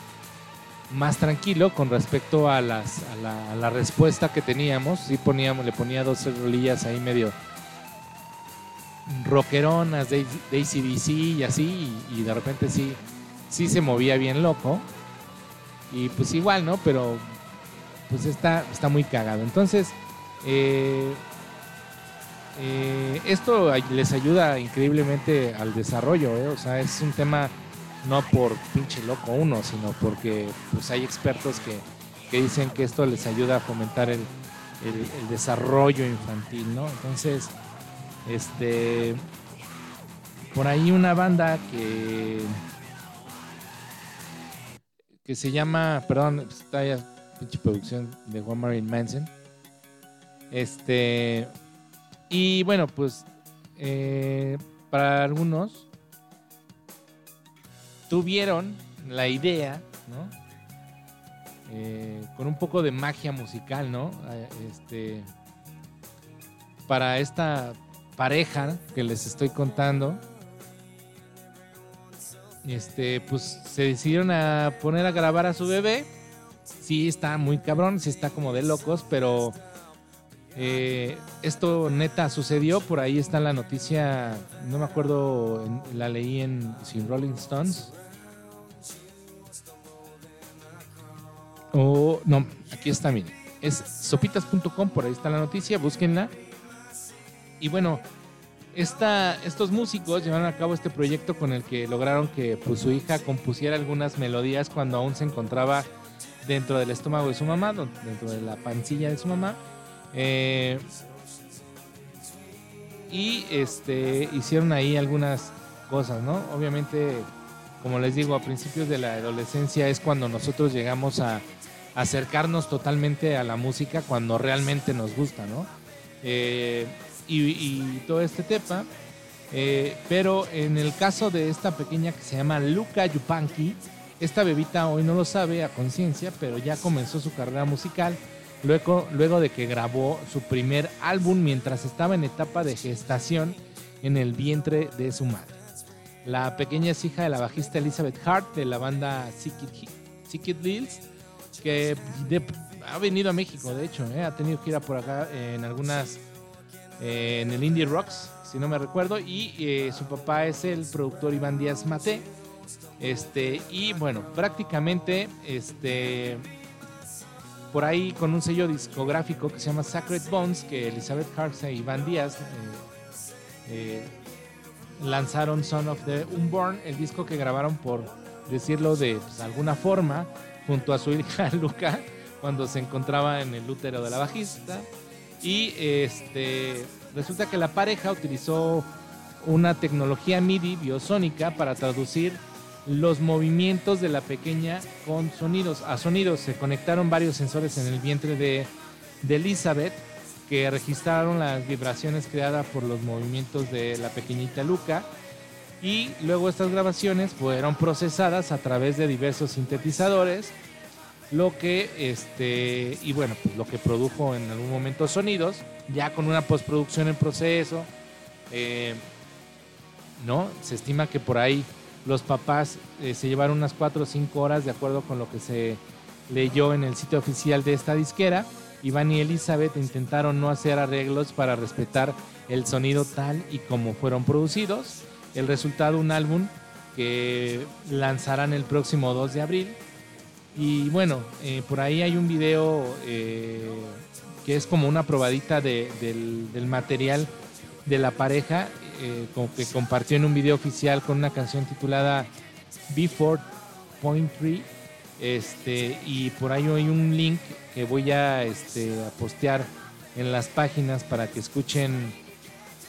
más tranquilo con respecto a, la, la respuesta que teníamos. Sí poníamos, le ponía dos rolillas ahí medio rockeronas de, de ACDC y así, y, y de repente sí, sí se movía bien loco. Y pues igual, ¿no? Pero pues está, está muy cagado. Entonces, eh, eh, esto les ayuda increíblemente al desarrollo, ¿eh? O sea, es un tema no por pinche loco uno, sino porque pues hay expertos que, que dicen que esto les ayuda a fomentar el, el- desarrollo infantil, ¿no? Entonces, este, por ahí una banda que que se llama, perdón, está ya pinche producción de Juan Marilyn Manson. Este, y bueno, pues eh, para algunos tuvieron la idea, ¿no? Eh, con un poco de magia musical, ¿no? Eh, Este, para esta pareja que les estoy contando, este, pues se decidieron a poner a grabar a su bebé. Sí, está muy cabrón, sí está como de locos, pero eh, esto neta sucedió. Por ahí está la noticia, no me acuerdo, en- la leí en Sin Rolling Stones. O, no, aquí está, miren. Es sopitas.com, por ahí está la noticia, búsquenla. Y bueno, esta, estos músicos llevaron a cabo este proyecto con el que lograron que pues, su hija compusiera algunas melodías cuando aún se encontraba dentro del estómago de su mamá, dentro de la pancilla de su mamá. Eh, y este, hicieron ahí algunas cosas, ¿no? Obviamente, como les digo, a principios de la adolescencia es cuando nosotros llegamos a acercarnos totalmente a la música cuando realmente nos gusta, ¿no? Eh, y, todo este tema. Eh, pero en el caso de esta pequeña que se llama Luca Yupanqui, esta bebita hoy no lo sabe a conciencia, pero ya comenzó su carrera musical luego, luego de que grabó su primer álbum mientras estaba en etapa de gestación en el vientre de su madre. La pequeña es hija de la bajista Elizabeth Hart de la banda Sickit Lills, que ha venido a México, de hecho, ¿eh? ha tenido gira por acá en algunas, eh, en el Indie Rocks, si no me recuerdo, y eh, su papá es el productor Iván Díaz Mate. Este, y bueno, prácticamente, este, por ahí con un sello discográfico que se llama Sacred Bones, que Elizabeth Hart e Iván Díaz eh, eh, lanzaron Son of the Unborn, el disco que grabaron por decirlo de pues, alguna forma, junto a su [LAUGHS] hija Luca, cuando se encontraba en el útero de la bajista. Y este resulta que la pareja utilizó una tecnología MIDI biosónica para traducir los movimientos de la pequeña con sonidos. A sonidos se conectaron varios sensores en el vientre de, de Elizabeth que registraron las vibraciones creadas por los movimientos de la pequeñita Luca y luego estas grabaciones fueron procesadas a través de diversos sintetizadores lo que este y bueno pues lo que produjo en algún momento sonidos ya con una postproducción en proceso eh, no se estima que por ahí los papás eh, se llevaron unas 4 o 5 horas de acuerdo con lo que se leyó en el sitio oficial de esta disquera. Iván y Elizabeth intentaron no hacer arreglos para respetar el sonido tal y como fueron producidos. El resultado un álbum que lanzarán el próximo 2 de abril. Y bueno, eh, por ahí hay un video eh, que es como una probadita de- del, del material de la pareja, eh, que compartió en un video oficial con una canción titulada B4.3. Este, y por ahí hay un link que voy a, este, a postear en las páginas para que escuchen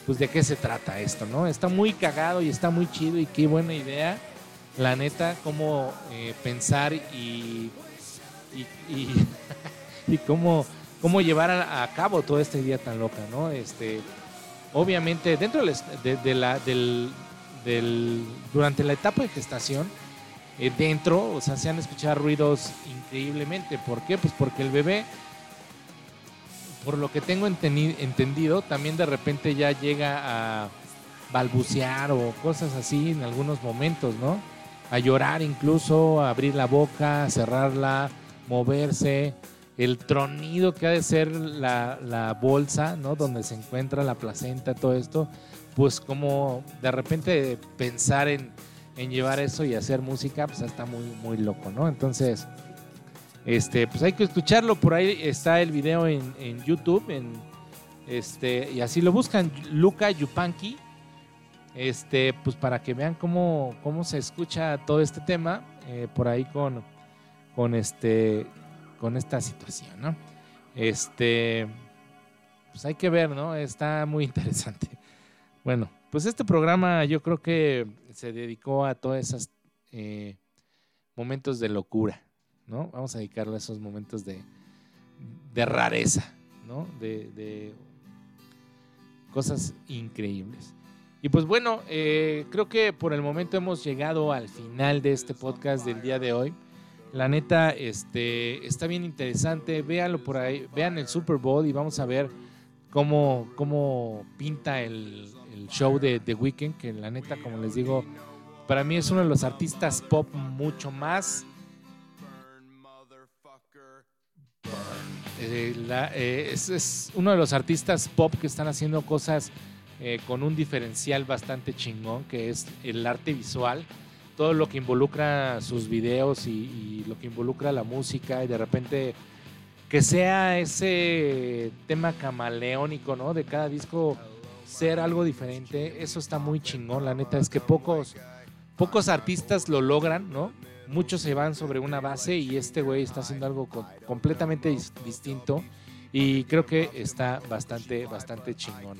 pues de qué se trata esto, ¿no? Está muy cagado y está muy chido y qué buena idea. La neta, cómo eh, pensar y- y [LAUGHS] cómo, cómo llevar a, a cabo toda esta idea tan loca, ¿no? Este, obviamente, dentro de, de la, del, durante la etapa de gestación, eh, dentro, o sea, se han escuchado ruidos increíblemente. ¿Por qué? Pues porque el bebé, por lo que tengo entendido, también de repente ya llega a balbucear o cosas así en algunos momentos, ¿no? A llorar incluso, a abrir la boca, a cerrarla, moverse, el tronido que ha de ser la, la bolsa, ¿no? Donde se encuentra la placenta, todo esto, pues como de repente pensar en, en llevar eso y hacer música, pues está muy, muy loco, ¿no? Entonces, este, pues hay que escucharlo, por ahí está el video en, en YouTube, en, este, y así lo buscan, Luca Yupanqui, este, pues para que vean cómo, cómo se escucha todo este tema, eh, por ahí con, con este, con esta situación, ¿no? Este, pues hay que ver, ¿no? Está muy [LAUGHS] interesante. Bueno, pues este programa yo creo que se dedicó a todos esos eh, momentos de locura, ¿no? Vamos a dedicarle a esos momentos de, de rareza, ¿no? De, de cosas increíbles. Y pues bueno, eh, creo que por el momento hemos llegado al final de este podcast del día de hoy. La neta, este, está bien interesante. Véanlo por ahí, vean el Super Bowl y vamos a ver cómo, cómo pinta el, el show de The Weeknd, que la neta, como les digo, para mí es uno de los artistas pop mucho más eh, la- eh, es, es uno de los artistas pop que están haciendo cosas eh, con un diferencial bastante chingón, que es el arte visual. Todo lo que involucra sus videos y, lo que involucra la música y de repente que sea ese tema camaleónico, ¿no? De cada disco ser algo diferente, eso está muy chingón, la neta es que pocos pocos artistas lo logran, ¿no? Muchos se van sobre una base y este güey está haciendo algo co- completamente dis- distinto y creo que está bastante, bastante chingón.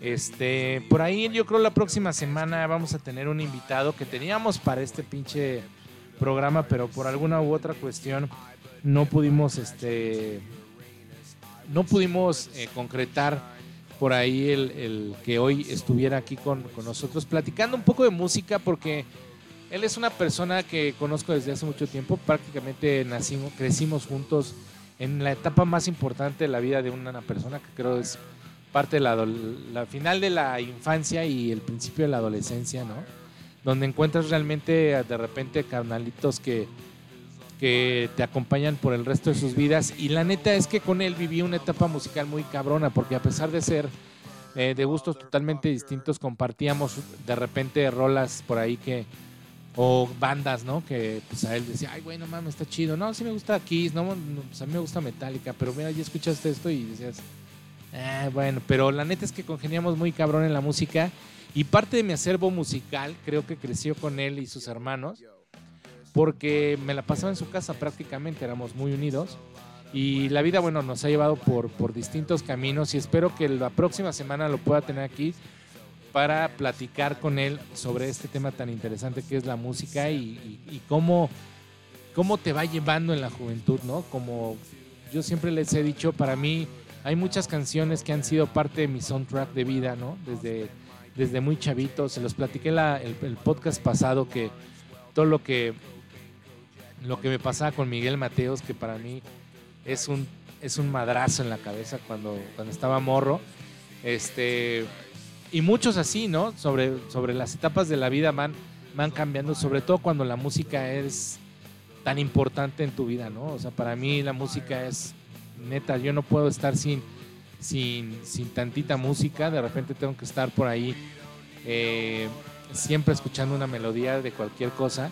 Este, por ahí yo creo la próxima semana vamos a tener un invitado que teníamos para este pinche programa, pero por alguna u otra cuestión no pudimos, este, no pudimos eh, concretar por ahí el, el que hoy estuviera aquí con, con nosotros platicando un poco de música porque él es una persona que conozco desde hace mucho tiempo, prácticamente nacimos, crecimos juntos en la etapa más importante de la vida de una persona que creo es parte de la, final de la infancia y el principio de la adolescencia, ¿no? Donde encuentras realmente de repente carnalitos que, que te acompañan por el resto de sus vidas. Y la neta es que con él viví una etapa musical muy cabrona, porque a pesar de ser eh, de gustos totalmente distintos, compartíamos de repente rolas por ahí que, o bandas, ¿no? Que pues a él decía, ay, güey, no mames, está chido. No, sí me gusta Kiss, no, no, pues a mí me gusta Metallica, pero mira, ya escuchaste esto y decías, Ah, bueno, pero la neta es que congeniamos muy cabrón en la música y parte de mi acervo musical creo que creció con él y sus hermanos porque me la pasaba en su casa prácticamente, éramos muy unidos y la vida, bueno, nos ha llevado por, por distintos caminos y espero que la próxima semana lo pueda tener aquí para platicar con él sobre este tema tan interesante que es la música y, y- y cómo, cómo te va llevando en la juventud, ¿no? Como yo siempre les he dicho, para mí hay muchas canciones que han sido parte de mi soundtrack de vida, ¿no? Desde, desde muy chavito, se los platiqué la- el, el podcast pasado que todo lo que lo que me pasaba con Miguel Mateos, que para mí es un, es un madrazo en la cabeza cuando, cuando estaba morro. Este, y muchos así, ¿no? Sobre, sobre las etapas de la vida van, van cambiando, sobre todo cuando la música es tan importante en tu vida, ¿no? O sea, para mí la música es neta, yo no puedo estar sin, sin, sin tantita música, de repente tengo que estar por ahí eh, siempre escuchando una melodía de cualquier cosa.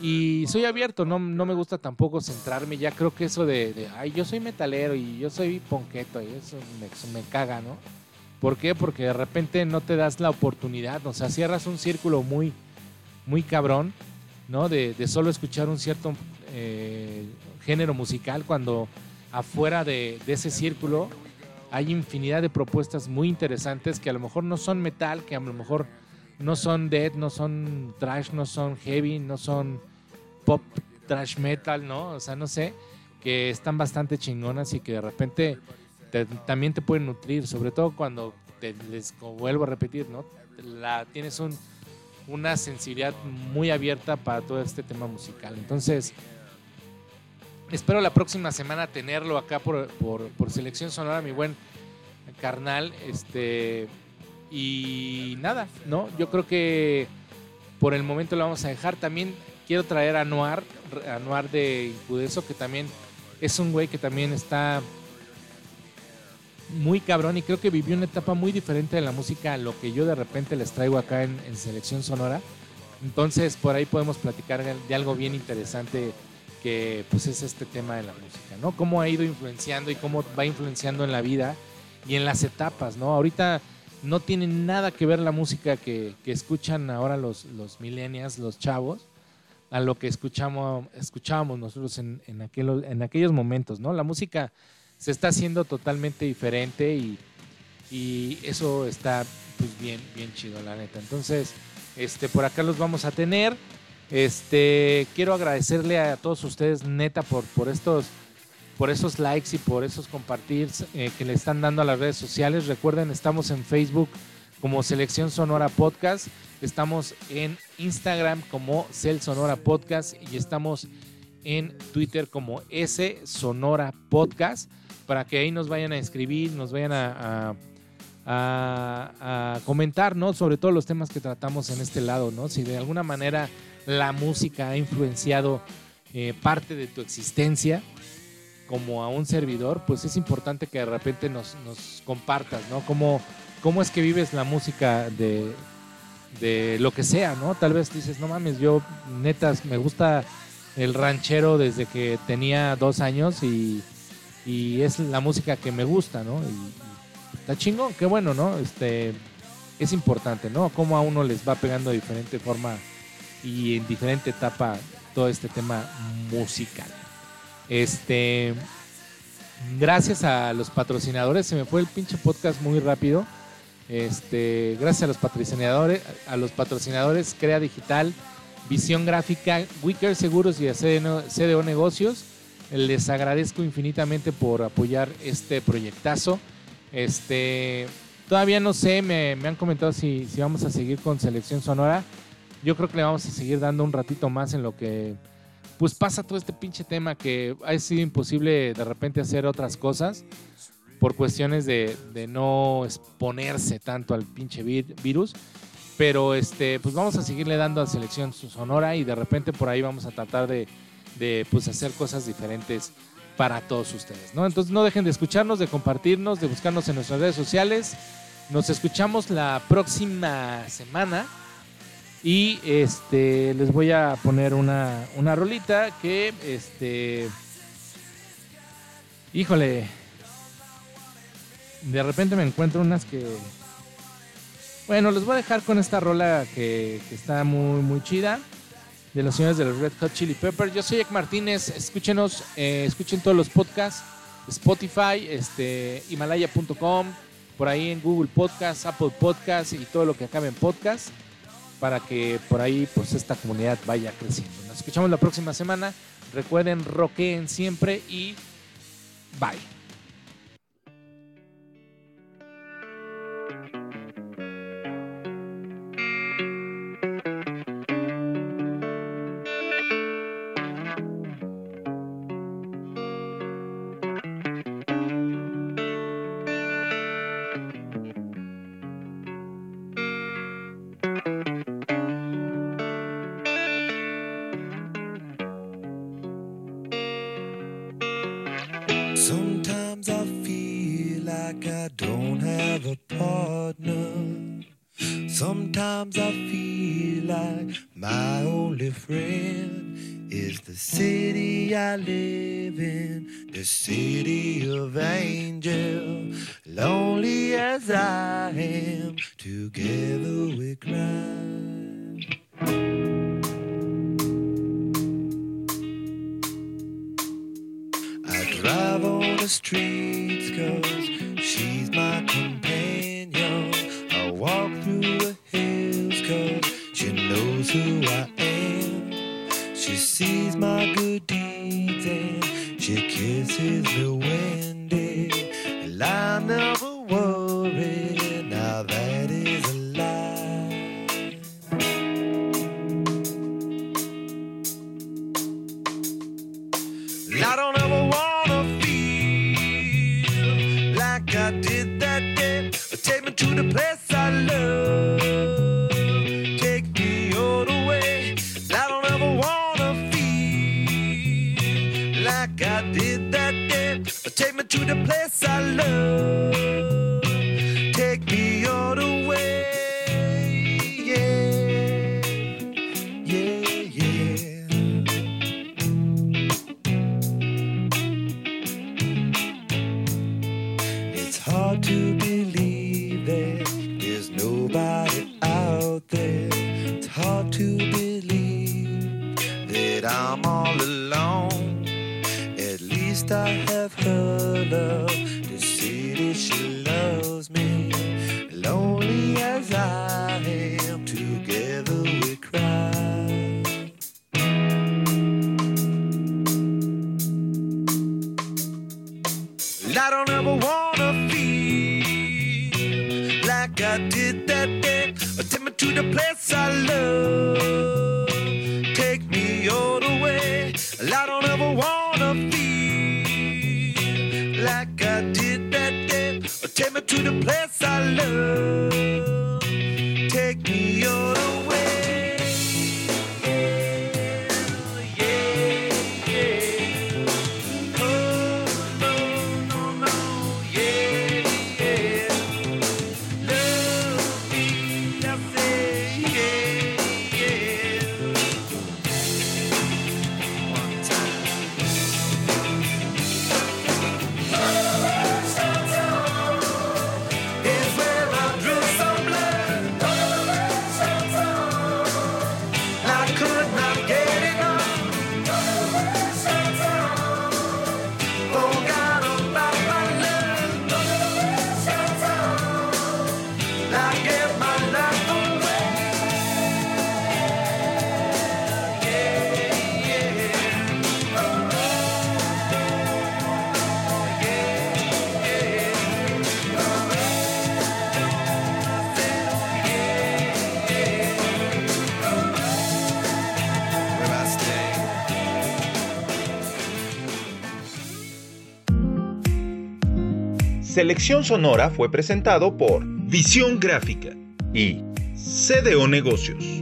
Y soy abierto, no, no me gusta tampoco centrarme. Ya creo que eso de, ay, yo soy metalero y yo soy ponqueto y eso me, eso caga, ¿no? ¿Por qué? Porque de repente no te das la oportunidad, o sea, cierras un círculo muy, muy cabrón, ¿no? De, de solo escuchar un cierto eh, género musical cuando afuera de, ese círculo hay infinidad de propuestas muy interesantes que a lo mejor no son metal, que a lo mejor no son death, no son trash, no son heavy, no son pop trash metal, ¿no? O sea, no sé, que están bastante chingonas y que de repente te- también te pueden nutrir, sobre todo cuando te les vuelvo a repetir, ¿no? La, tienes un, una sensibilidad muy abierta para todo este tema musical. Entonces, espero la próxima semana tenerlo acá por, por, selección sonora, mi buen carnal. Este, y nada, ¿no? Yo creo que por el momento lo vamos a dejar. También quiero traer a Noir, a de Incudeso, que también es un güey que también está muy cabrón y creo que vivió una etapa muy diferente de la música a lo que yo de repente les traigo acá en, Selección Sonora. Entonces por ahí podemos platicar de algo bien interesante que pues es este tema de la música, ¿no? Cómo ha ido influenciando y cómo va influenciando en la vida y en las etapas, ¿no? Ahorita no tiene nada que ver la música que, que escuchan ahora los, los millennials, los chavos, a lo que escuchamos, escuchábamos nosotros en, en, aquel- en aquellos momentos, ¿no? La música se está haciendo totalmente diferente y, y eso está pues bien, bien chido, la neta. Entonces, este, por acá los vamos a tener. Este, quiero agradecerle a todos ustedes, neta, por, por estos por esos likes y por esos compartir eh, que le están dando a las redes sociales. Recuerden, estamos en Facebook como Selección Sonora Podcast, estamos en Instagram como Cel Sonora Podcast y estamos en Twitter como S Sonora Podcast para que ahí nos vayan a escribir, nos vayan a, a- comentar, ¿no? Sobre todos los temas que tratamos en este lado, ¿no? Si de alguna manera la música ha influenciado eh, parte de tu existencia, como a un servidor, pues es importante que de repente nos, compartas, ¿no? Cómo, cómo es que vives la música de, de lo que sea, ¿no? Tal vez dices, no mames, yo netas, me gusta el ranchero desde que tenía dos años y, y es la música que me gusta, ¿no? Y, y está chingón, qué bueno, ¿no? Este, es importante, ¿no? Cómo a uno les va pegando de diferente forma y en diferente etapa todo este tema musical. Este, gracias a los patrocinadores, se me fue el pinche podcast muy rápido. Este, gracias a los patrocinadores, a los patrocinadores Crea Digital, Visión Gráfica, Wicker Seguros y CDO Negocios. Les agradezco infinitamente por apoyar este proyectazo. Este, todavía no sé, me, me han comentado si, si vamos a seguir con Selección Sonora. Yo creo que le vamos a seguir dando un ratito más en lo que pues pasa todo este pinche tema que ha sido imposible de repente hacer otras cosas por cuestiones de, de no exponerse tanto al pinche vir- virus. Pero este, pues vamos a seguirle dando a selección su sonora y de repente por ahí vamos a tratar de, de pues hacer cosas diferentes para todos ustedes, ¿no? Entonces no dejen de escucharnos, de compartirnos, de buscarnos en nuestras redes sociales. Nos escuchamos la próxima semana. Y este les voy a poner una, una rolita que este. Híjole. de repente me encuentro unas que... Bueno, les voy a dejar con esta rola que, que está muy, muy chida. De los señores de los Red Hot Chili Peppers. Yo soy Ek Martínez. Escúchenos, eh, escuchen todos los podcasts. Spotify, este, Himalaya.com, por ahí en Google Podcast, Apple Podcast y todo lo que acabe en podcast. Para que por ahí pues esta comunidad vaya creciendo. Nos escuchamos la próxima semana. Recuerden, roqueen siempre y bye. Hard to believe that I'm all alone. At least I have her love to see that she Selección Sonora fue presentado por Visión Gráfica y CDO Negocios.